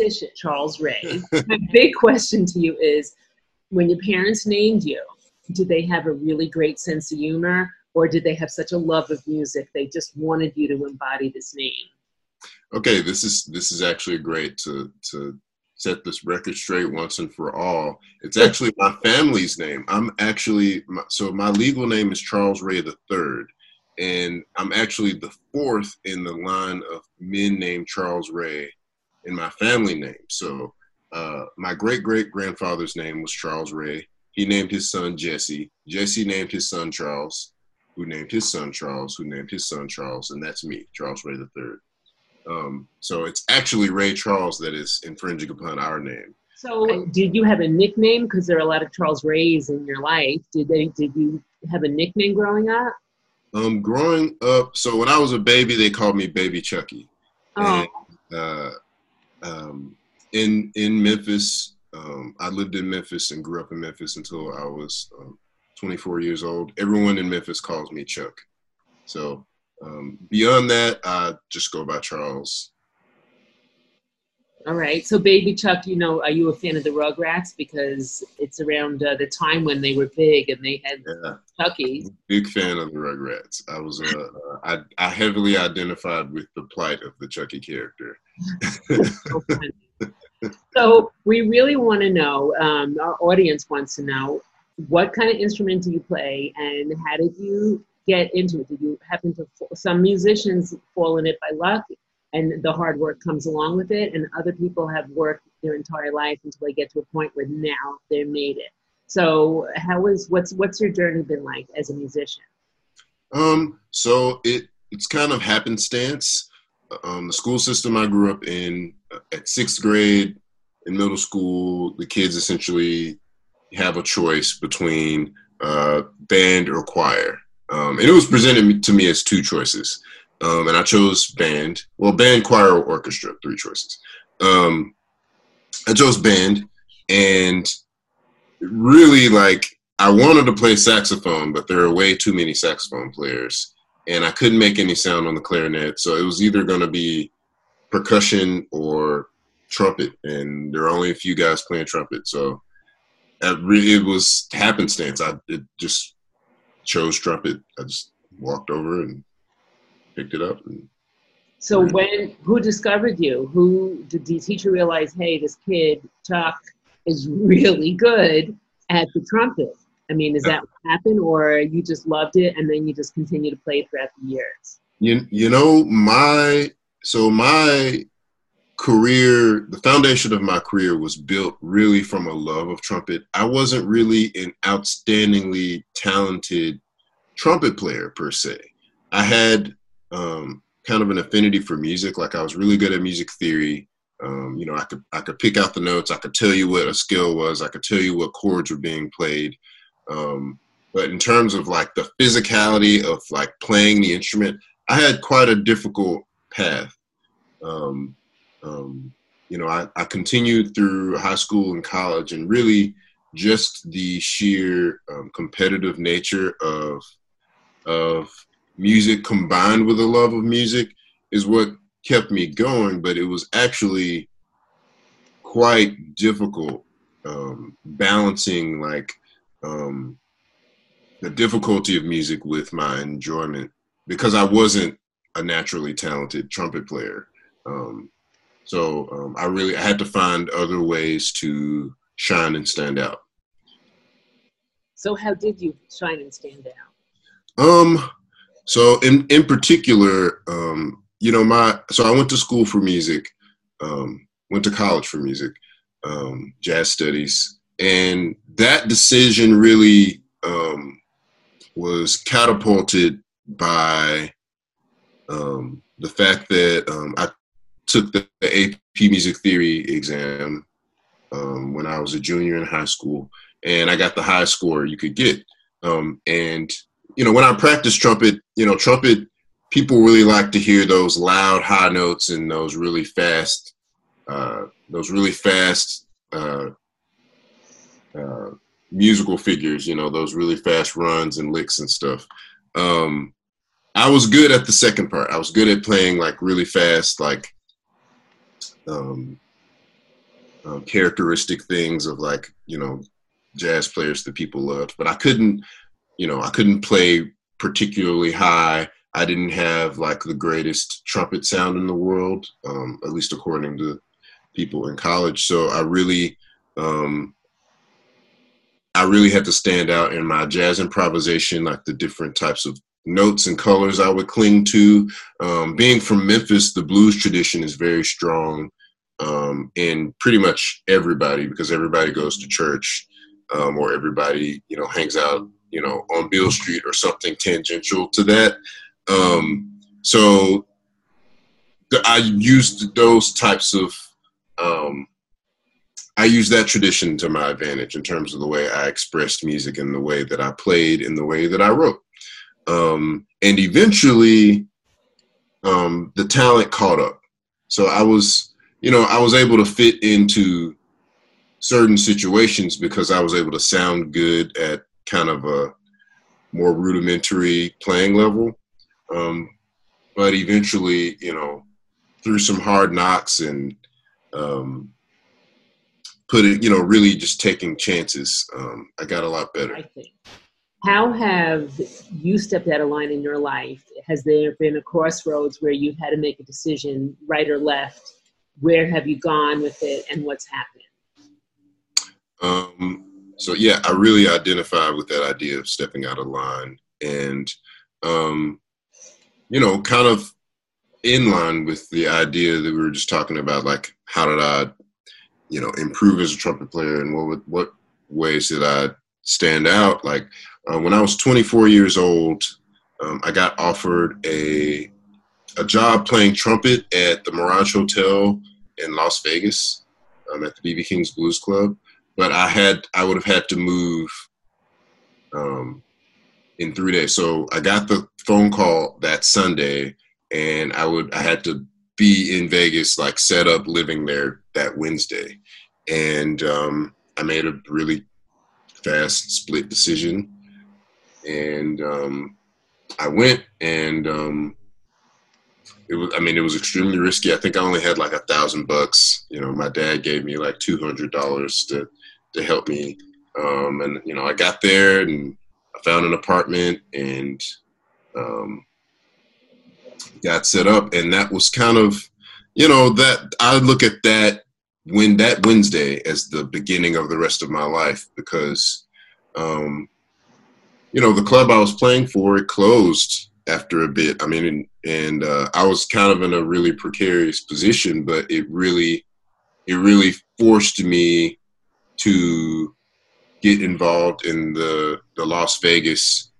Musician, Charles Ray. My big question to you is when your parents named you, did they have a really great sense of humor or did they have such a love of music they just wanted you to embody this name? Okay, this is this is actually great to to set this record straight once and for all. It's actually my family's name. I'm actually so my legal name is Charles Ray the Third, and I'm actually the fourth in the line of men named Charles Ray in my family name. So uh, my great great grandfather's name was Charles Ray. He named his son Jesse. Jesse named his son Charles, who named his son Charles, who named his son Charles, and that's me, Charles Ray the Third. Um, so it's actually Ray Charles that is infringing upon our name. So did you have a nickname? Because there are a lot of Charles Rays in your life. Did they? Did you have a nickname growing up? Um, growing up, so when I was a baby, they called me Baby Chucky. Oh. And, uh, um, in in Memphis. Um, I lived in Memphis and grew up in Memphis until I was um, 24 years old. Everyone in Memphis calls me Chuck. So um, beyond that, I just go by Charles. All right. So, Baby Chuck, you know, are you a fan of the Rugrats? Because it's around uh, the time when they were big and they had Yeah, Chucky. big fan of the Rugrats. I was uh, I, I heavily identified with the plight of the Chucky character. So. So, we really want to know, um, our audience wants to know, what kind of instrument do you play and how did you get into it? Did you happen to, some musicians fall in it by luck and the hard work comes along with it, and other people have worked their entire life until they get to a point where now they made it. So, how is what's what's your journey been like as a musician? Um, so it it's kind of happenstance. Um, the school system I grew up in uh, at sixth grade in middle school, the kids essentially have a choice between uh, band or choir, um, and it was presented to me as two choices, um, and I chose band. Well, band, choir, or orchestra, three choices. Um, I chose band, and really like I wanted to play saxophone, but there are way too many saxophone players, and I couldn't make any sound on the clarinet. So it was either going to be percussion or trumpet, and there are only a few guys playing trumpet. So it really it was happenstance. I it just chose trumpet. I just walked over and picked it up. And So when who discovered you? Who did the teacher realize? Hey, this kid Chuck is really good at the trumpet. I mean, is that what happened, or you just loved it and then you just continue to play throughout the years? You you know my so my career the foundation of my career was built really from a love of trumpet. I wasn't really an outstandingly talented trumpet player per se. I had um, kind of an affinity for music. Like I was really good at music theory. Um, you know, I could I could pick out the notes. I could tell you what a scale was. I could tell you what chords were being played. Um, but in terms of like the physicality of like playing the instrument, I had quite a difficult path. Um, um, you know, I, I continued through high school and college, and really just the sheer um, competitive nature of of music combined with a love of music is what kept me going. But it was actually quite difficult um, balancing like um, the difficulty of music with my enjoyment because I wasn't a naturally talented trumpet player. Um, so um, I really I had to find other ways to shine and stand out. So how did you shine and stand out? Um, so in in particular, um, you know, my so I went to school for music, um, went to college for music, um, jazz studies, and that decision really um, was catapulted by um, the fact that um, I took the AP Music Theory exam um, when I was a junior in high school, and I got the highest score you could get. Um, and you know, when I practice trumpet, you know, trumpet people really like to hear those loud high notes and those really fast, uh, those really fast uh, uh, musical figures. You know, those really fast runs and licks and stuff. Um, I was good at the second part. I was good at playing like really fast, like um, um, characteristic things of like you know jazz players that people loved. But I couldn't, you know, I couldn't play particularly high. I didn't have like the greatest trumpet sound in the world, um, at least according to people in college. So I really, um, I really had to stand out in my jazz improvisation, like the different types of notes and colors I would cling to. Um, being from Memphis, the blues tradition is very strong um, in pretty much everybody because everybody goes to church um, or everybody you know hangs out you know on Beale Street or something tangential to that. Um, so the, I used those types of um, I used that tradition to my advantage in terms of the way I expressed music and the way that I played and the way that I wrote. Um, and eventually, um, the talent caught up. So I was, you know, I was able to fit into certain situations because I was able to sound good at kind of a more rudimentary playing level. Um, but eventually, you know, through some hard knocks and um, put it, you know, really just taking chances, um, I got a lot better. I think. How have you stepped out of line in your life? Has there been a crossroads where you've had to make a decision, right or left? Where have you gone with it, and what's happened? Um, so yeah, I really identify with that idea of stepping out of line, and um, you know, kind of in line with the idea that we were just talking about, like how did I, you know, improve as a trumpet player, and what what ways did I stand out? Like uh, when I was 24 years old, um, I got offered a a job playing trumpet at the Mirage Hotel in Las Vegas um, at the BB King's Blues Club but I had I would have had to move um, in three days. So I got the phone call that Sunday, and I would I had to be in Vegas, like set up living there that Wednesday, and um, I made a really fast split decision, and um, I went and um, it was I mean it was extremely risky. I think I only had like a thousand bucks. You know, my dad gave me like two hundred dollars to to help me. Um, and you know, I got there and I found an apartment and um, got set up, and that was kind of, you know, that I look at that when that Wednesday as the beginning of the rest of my life because, um, you know, the club I was playing for it closed after a bit. I mean, and, uh, I was kind of in a really precarious position, but it really, it really forced me to get involved in the the Las Vegas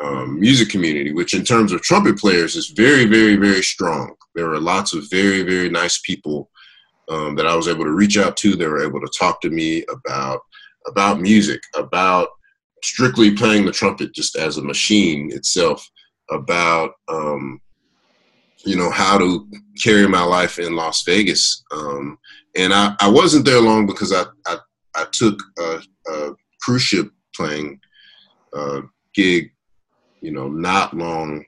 um, music community, which in terms of trumpet players is very, very, very strong. There are lots of very, very nice people um, that I was able to reach out to. They were able to talk to me about about music, about strictly playing the trumpet just as a machine itself, about um, you know how to carry my life in Las Vegas. Um, and I, I wasn't there long because I, I I took a, a cruise ship playing uh, gig, you know, not long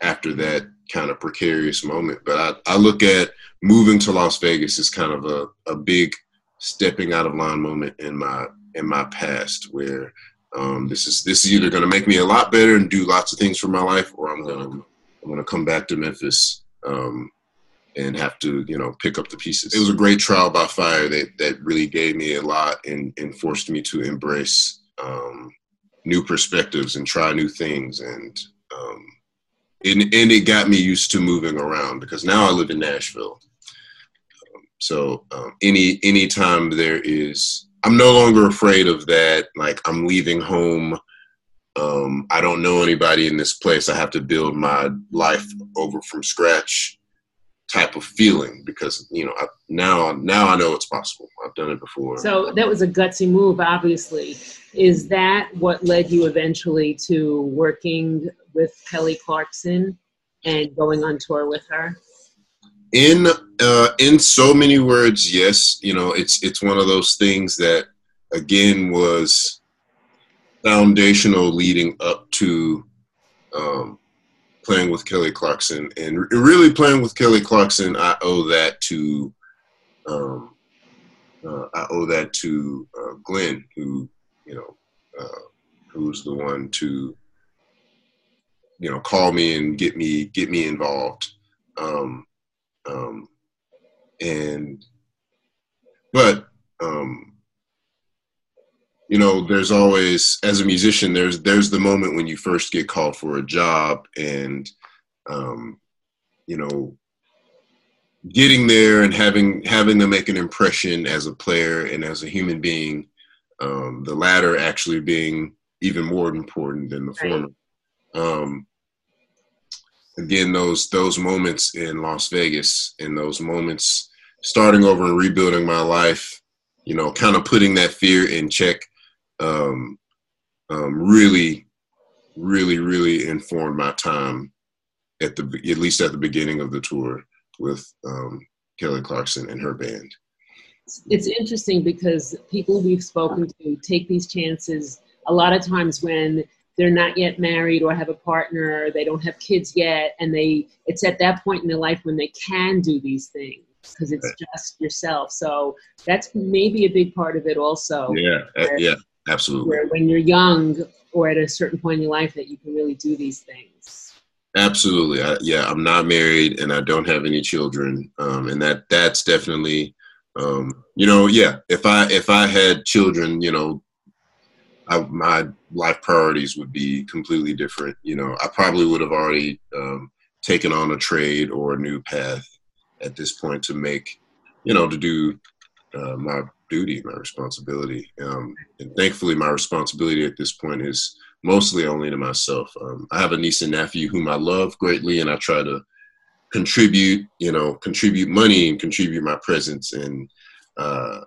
after that kind of precarious moment. But I, I look at moving to Las Vegas as kind of a, a big stepping out of line moment in my in my past where um, this is this is either going to make me a lot better and do lots of things for my life, or I'm gonna I'm gonna come back to Memphis um, and have to you know pick up the pieces. It was a great trial by fire that that really gave me a lot and and forced me to embrace um, new perspectives and try new things and um, and and it got me used to moving around because now I live in Nashville. So um, any time there is, I'm no longer afraid of that. Like I'm leaving home um, I don't know anybody in this place. I have to build my life over from scratch type of feeling because you know I, now now I know it's possible. I've done it before. So that was a gutsy move, obviously. Is that what led you eventually to working with Kelly Clarkson and going on tour with her? In uh, in so many words, yes. You know, it's it's one of those things that again was foundational leading up to um, playing with Kelly Clarkson, and really playing with Kelly Clarkson, I owe that to um, uh, I owe that to uh, Glenn, who you know, uh, who's the one to you know call me and get me get me involved, um, um, and but um, you know there's always as a musician there's there's the moment when you first get called for a job and um, you know getting there and having having to make an impression as a player and as a human being um, the latter actually being even more important than the former. Um, again those those moments in las vegas and those moments starting over and rebuilding my life you know kind of putting that fear in check um, um, really, really, really informed my time at the at least at the beginning of the tour with um, Kelly Clarkson and her band. It's interesting because people we've spoken to take these chances a lot of times when they're not yet married or have a partner, they don't have kids yet, and they it's at that point in their life when they can do these things because it's right. just yourself. So that's maybe a big part of it also. Yeah, uh, yeah. Absolutely. Where when you're young or at a certain point in your life that you can really do these things. Absolutely. I, yeah, I'm not married and I don't have any children. Um, and that that's definitely, um, you know, yeah. If I if I had children, you know, I, my life priorities would be completely different. You know, I probably would have already um, taken on a trade or a new path at this point to make, you know, to do uh, my duty, my responsibility. Um, and thankfully, my responsibility at this point is mostly only to myself. Um, I have a niece and nephew whom I love greatly, and I try to contribute, you know, contribute money and contribute my presence and uh,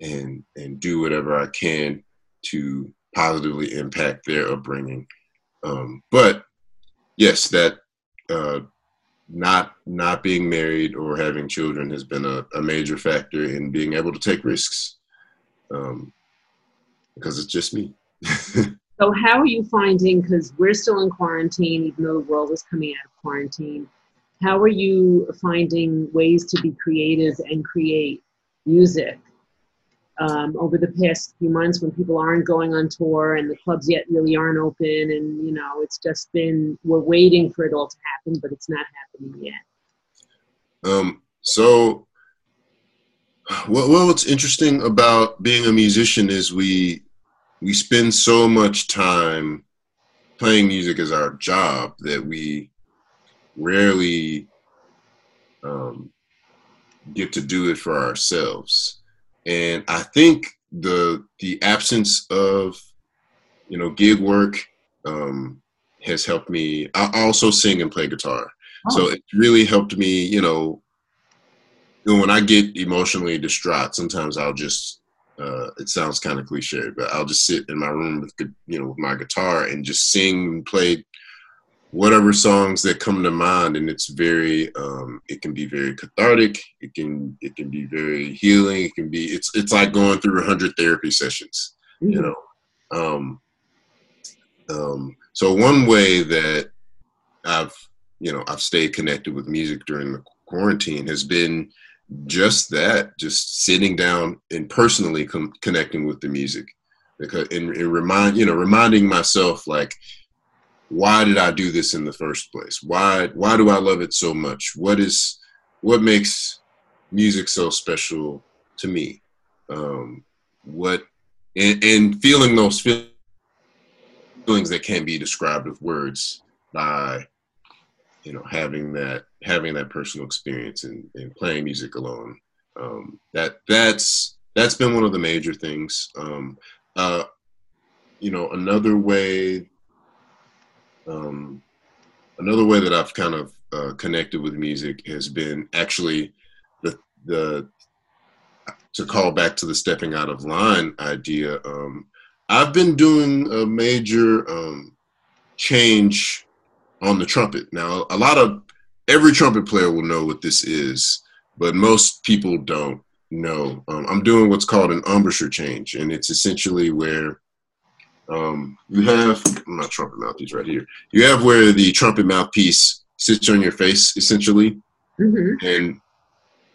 and and do whatever I can to positively impact their upbringing. Um, but yes, that uh, not not being married or having children has been a, a major factor in being able to take risks. Um, because it's just me. So how are you finding because we're still in quarantine even though the world is coming out of quarantine how are you finding ways to be creative and create music um, over the past few months when people aren't going on tour and the clubs yet really aren't open and you know it's just been we're waiting for it all to happen but it's not happening yet. Um, so well, well what's interesting about being a musician is we we spend so much time playing music as our job that we rarely um, get to do it for ourselves and I think the the absence of you know gig work um, has helped me. I also sing and play guitar, oh. so it really helped me. You know, when I get emotionally distraught, sometimes I'll just. Uh, it sounds kind of cliche, but I'll just sit in my room with you know with my guitar and just sing and play whatever songs that come to mind and it's very um, it can be very cathartic it can it can be very healing it can be it's it's like going through a hundred therapy sessions mm-hmm. you know um, um, so one way that i've you know i've stayed connected with music during the quarantine has been just that just sitting down and personally com- connecting with the music because and, and remind you know reminding myself like why did I do this in the first place? Why why do I love it so much? What is what makes music so special to me? Um, what and, and feeling those feelings that can't be described with words by you know having that having that personal experience and, and playing music alone. Um, that that's that's been one of the major things. Um, uh, you know, another way um, another way that I've kind of uh, connected with music has been actually the the to call back to the stepping out of line idea. Um, I've been doing a major um, change on the trumpet. Now, a lot of every trumpet player will know what this is, but most people don't know. Um, I'm doing what's called an embouchure change, and it's essentially where um, you have I'm not trumpet mouthpiece right here. You have where the trumpet mouthpiece sits on your face, essentially, mm-hmm. and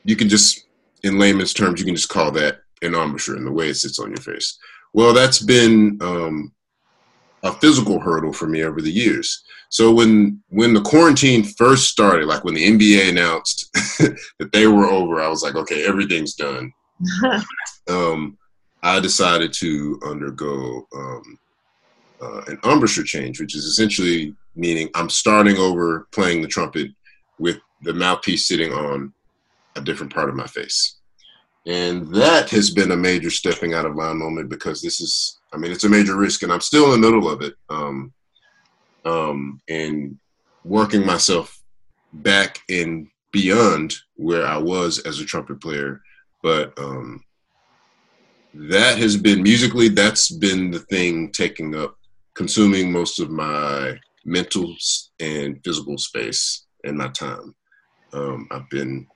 you can just, in layman's terms, you can just call that an embouchure and the way it sits on your face. Well, that's been um, a physical hurdle for me over the years. So when when the quarantine first started, like when the NBA announced that they were over, I was like, okay, everything's done. um, I decided to undergo um, uh, an embouchure change, which is essentially meaning I'm starting over playing the trumpet with the mouthpiece sitting on a different part of my face. And that has been a major stepping out of line moment because this is, I mean, it's a major risk and I'm still in the middle of it. Um, um, and working myself back and beyond where I was as a trumpet player. But um, that has been musically, that's been the thing taking up, consuming most of my mental and physical space and my time. Um, I've been.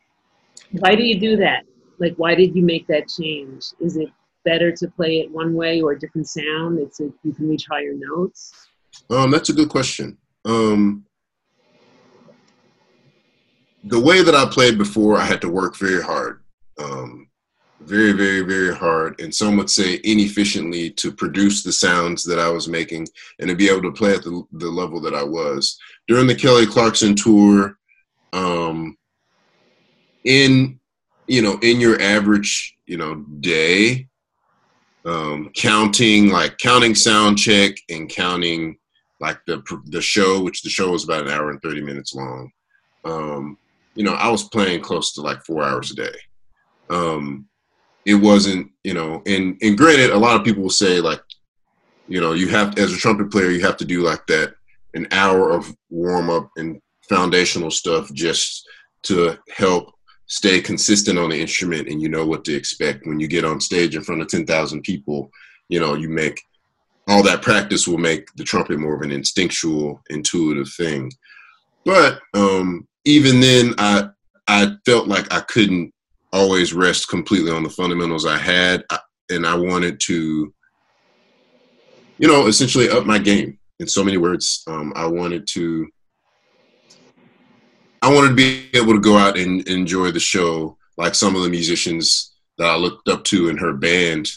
Why do you do that? Like, why did you make that change? Is it better to play it one way or a different sound? It's a, you can reach higher notes. Um, that's a good question. Um, the way that I played before, I had to work very hard, um, very, very, very hard, and some would say inefficiently to produce the sounds that I was making and to be able to play at the, the level that I was. During the Kelly Clarkson tour, um, in you know, in your average, you know, day, um, counting like counting sound check and counting like the the show, which the show was about an hour and thirty minutes long. Um, you know, I was playing close to like four hours a day. Um, it wasn't, you know, and and granted, a lot of people will say like, you know, you have as a trumpet player, you have to do like that an hour of warm up and foundational stuff just to help stay consistent on the instrument and you know what to expect. When you get on stage in front of 10,000 people you know you make all that practice will make the trumpet more of an instinctual intuitive thing. But um, even then i i felt like i couldn't always rest completely on the fundamentals i had and i wanted to you know essentially up my game in so many words um, i wanted to I wanted to be able to go out and enjoy the show like some of the musicians that I looked up to in her band,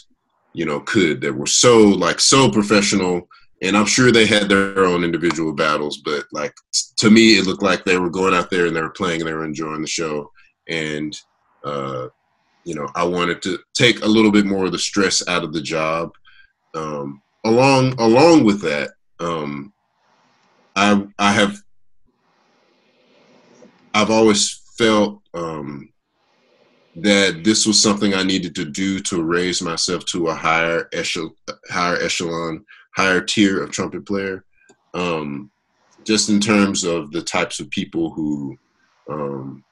you know, could that were so like so professional. And I'm sure they had their own individual battles, but like to me, it looked like they were going out there and they were playing and they were enjoying the show. And uh, you know, I wanted to take a little bit more of the stress out of the job. Um, along along with that, um, I I have I've always felt um, that this was something I needed to do to raise myself to a higher echelon, higher echelon, higher tier of trumpet player. Um, just in terms of the types of people who, um,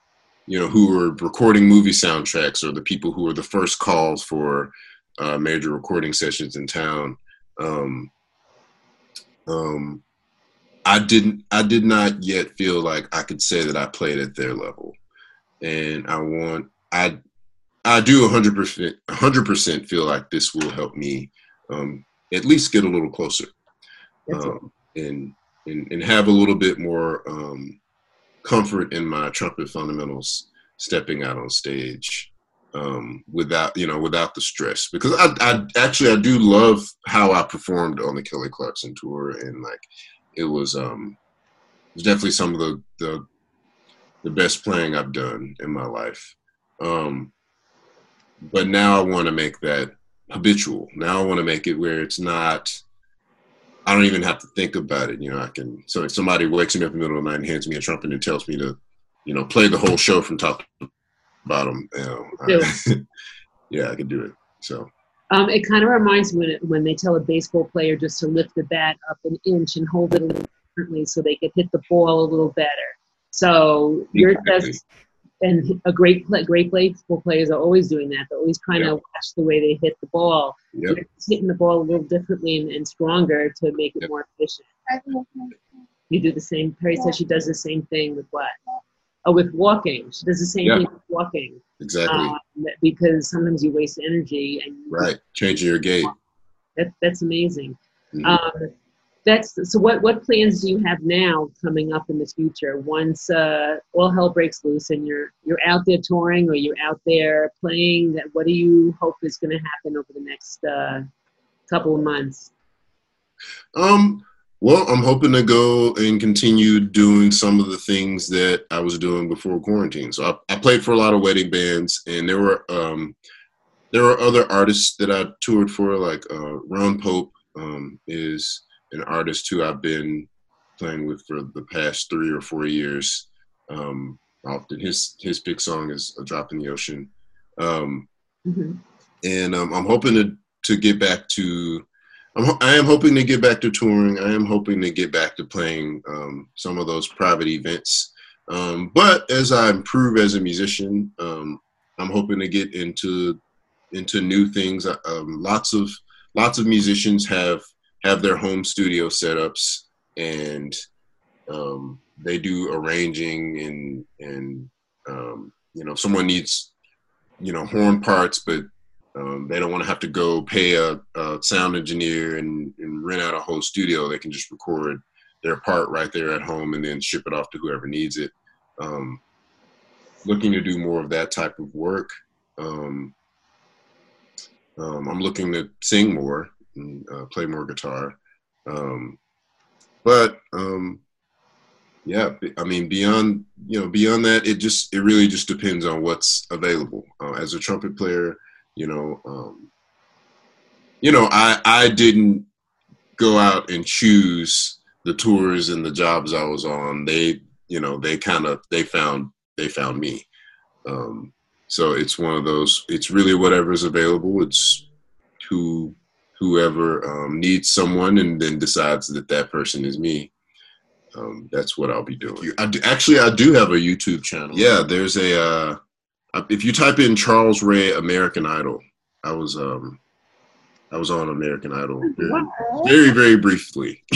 you know, who are recording movie soundtracks or the people who are the first calls for uh, major recording sessions in town. Um, um, I didn't I did not yet feel like I could say that I played at their level. And I want I I do 100% 100% feel like this will help me um, at least get a little closer. Um, and, and and have a little bit more um, comfort in my trumpet fundamentals stepping out on stage um, without you know without the stress because I, I actually I do love how I performed on the Kelly Clarkson tour and like it was um it was definitely some of the the the best playing I've done in my life. Um, but now I want to make that habitual. Now I want to make it where it's not. I don't even have to think about it. You know, I can. So if somebody wakes me up in the middle of the night and hands me a trumpet and tells me to, you know, play the whole show from top to bottom, you know, I, yeah, I can do it. So um, it kind of reminds me when, it, when they tell a baseball player just to lift the bat up an inch and hold it differently so they could hit the ball a little better. So you're Exactly. just and a great play, great baseball players are always doing that. They're always trying Yeah. to watch the way they hit the ball. Yep. Hitting the ball a little differently and, and stronger to make it Yep. more efficient. You do the same. Perry says she does the same thing with what? Oh, with walking. She does the same Yeah. thing with walking Exactly. um, because sometimes you waste energy and right. Changing your gait. That, that's amazing. Mhm. Um, that's so. What what plans do you have now coming up in the future? Once uh, all hell breaks loose and you're you're out there touring or you're out there playing, that what do you hope is going to happen over the next uh, couple of months? Um, well, I'm hoping to go and continue doing some of the things that I was doing before quarantine. So I, I played for a lot of wedding bands, and there were um, there were other artists that I toured for, like uh, Ron Pope um, is an artist who I've been playing with for the past three or four years. Um, often his his big song is "A Drop in the Ocean," um, hmm and um, I'm hoping to to get back to. I'm, I am hoping to get back to touring. I am hoping to get back to playing um, some of those private events. Um, but as I improve as a musician, um, I'm hoping to get into into new things. Um, lots of lots of musicians have have their home studio setups, and um, they do arranging and and um, you know someone needs you know horn parts, but um, they don't want to have to go pay a, a sound engineer and, and rent out a whole studio. They can just record their part right there at home and then ship it off to whoever needs it. Um, looking to do more of that type of work. Um, um, I'm looking to sing more and uh, play more guitar. Um, but um, yeah, I mean, beyond you know, beyond that, it just it really just depends on what's available. Uh, as a trumpet player, you know, um, you know, I I didn't go out and choose the tours and the jobs I was on. They, you know, they kind of they found they found me. Um, so it's one of those. It's really whatever's available. It's who whoever um, needs someone and then decides that that person is me. Um, that's what I'll be doing. I do, actually, I do have a YouTube channel. Yeah, there's a. Uh, if you type in Charles Ray American Idol, I was um, I was on American Idol very, very, very briefly.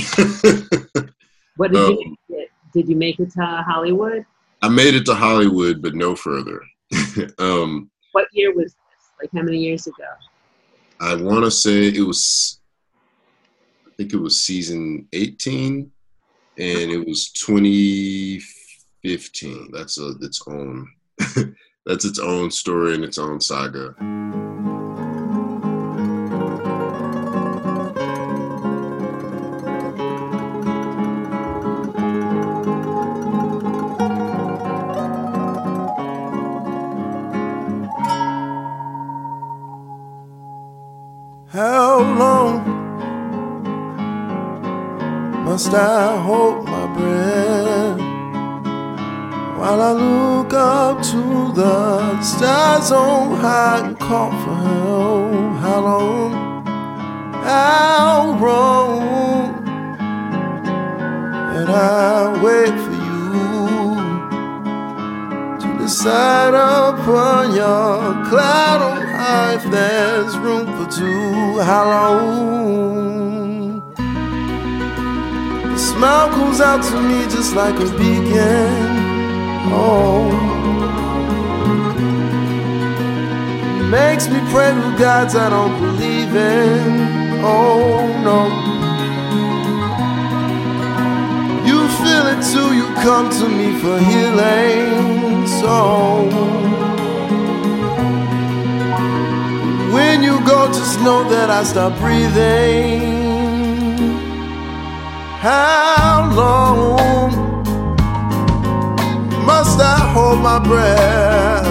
What did Um, you make it? Did you make it to Hollywood? I made it to Hollywood, but no further. um, What year was this? Like how many years ago? I want to say it was, I think it was season 18, and it was 2015. That's a its own, that's its own story and its own saga. I hold my breath while I look up to the stars on high and call for help? How long? How long? And I wait for you to decide upon your cloud on high if there's room for two. How long? Smile comes out to me just like a beacon. Oh, makes me pray to gods I don't believe in. Oh no. You feel it too, you come to me for healing. So when you go, just know that I stop breathing. How long must I hold my breath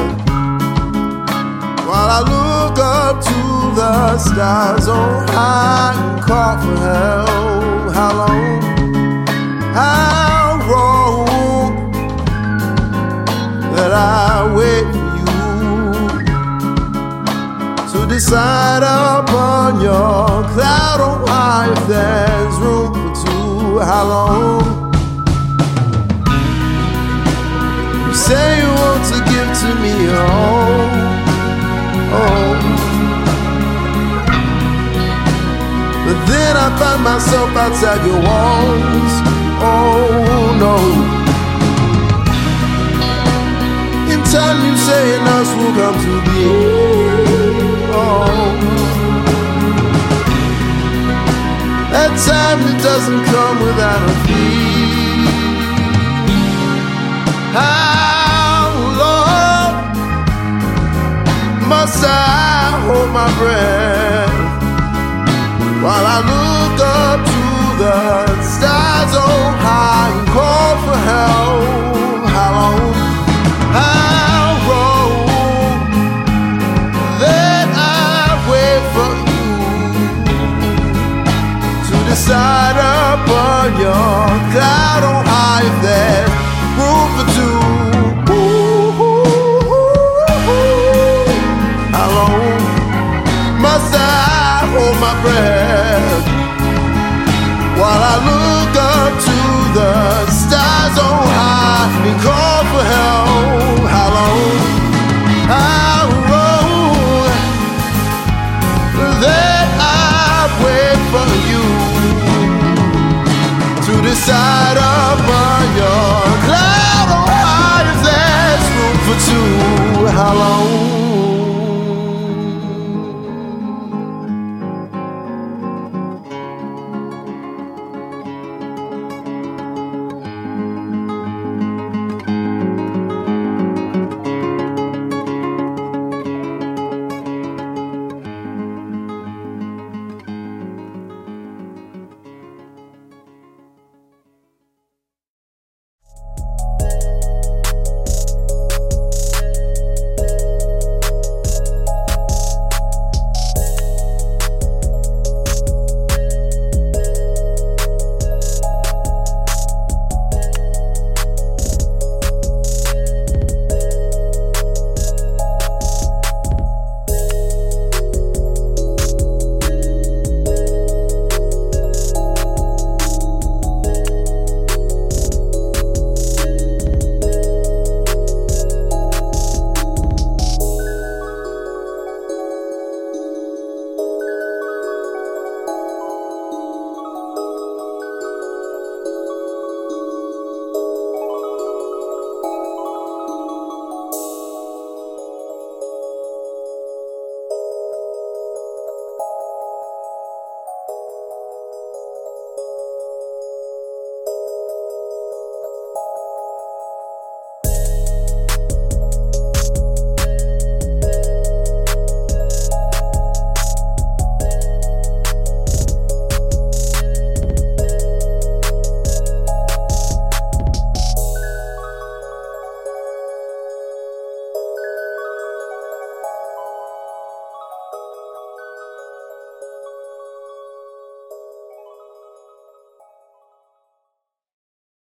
while I look up to the stars high and call for help? How long? How long that I wait for you to decide upon your cloud on high if how long. You say you want to give to me all. Oh. But then I find myself outside your walls. Oh no. In time, you say and us will come to be. Oh. It doesn't come without a fee. How long must I hold my breath while I look up to the stars on oh, high and call for help? To two. How long?